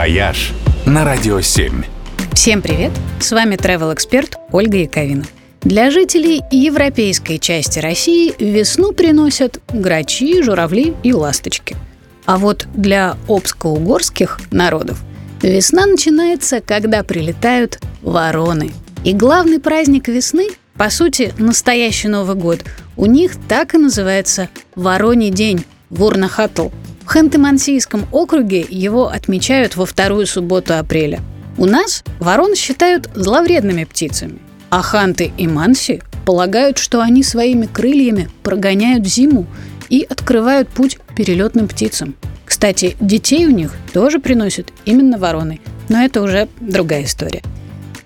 «Вояж» на Радио 7. Всем привет! С вами travel эксперт Ольга Яковина. Для жителей европейской части России весну приносят грачи, журавли и ласточки. А вот для обско-угорских народов весна начинается, когда прилетают вороны. И главный праздник весны, по сути, настоящий Новый год, у них так и называется «Вороний день» – Вурнахатл – Ханты-Мансийском округе его отмечают во вторую субботу апреля. У нас ворон считают зловредными птицами, а ханты и манси полагают, что они своими крыльями прогоняют зиму и открывают путь перелетным птицам. Кстати, детей у них тоже приносят именно вороны, но это уже другая история.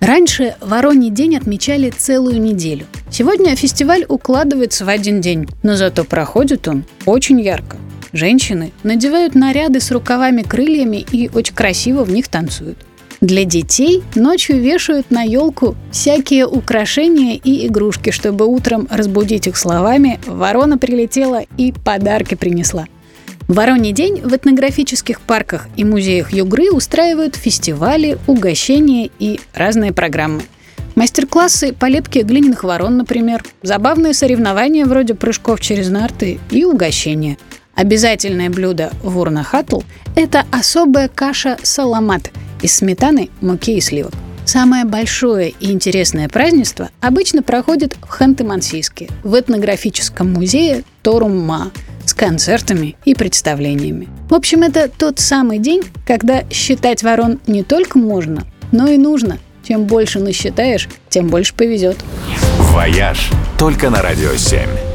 Раньше Вороний день отмечали целую неделю. Сегодня фестиваль укладывается в один день, но зато проходит он очень ярко. Женщины надевают наряды с рукавами-крыльями и очень красиво в них танцуют. Для детей ночью вешают на елку всякие украшения и игрушки, чтобы утром разбудить их словами «Ворона прилетела и подарки принесла». Вороний день в этнографических парках и музеях Югры устраивают фестивали, угощения и разные программы. Мастер-классы по лепке глиняных ворон, например, забавные соревнования вроде прыжков через нарты и угощения – Обязательное блюдо Вурнахатл – это особая каша саламат из сметаны, муки и сливок. Самое большое и интересное празднество обычно проходит в Ханты-Мансийске, в этнографическом музее Торум Маа с концертами и представлениями. В общем, это тот самый день, когда считать ворон не только можно, но и нужно. Чем больше насчитаешь, тем больше повезет. «Вояж» только на «Радио 7».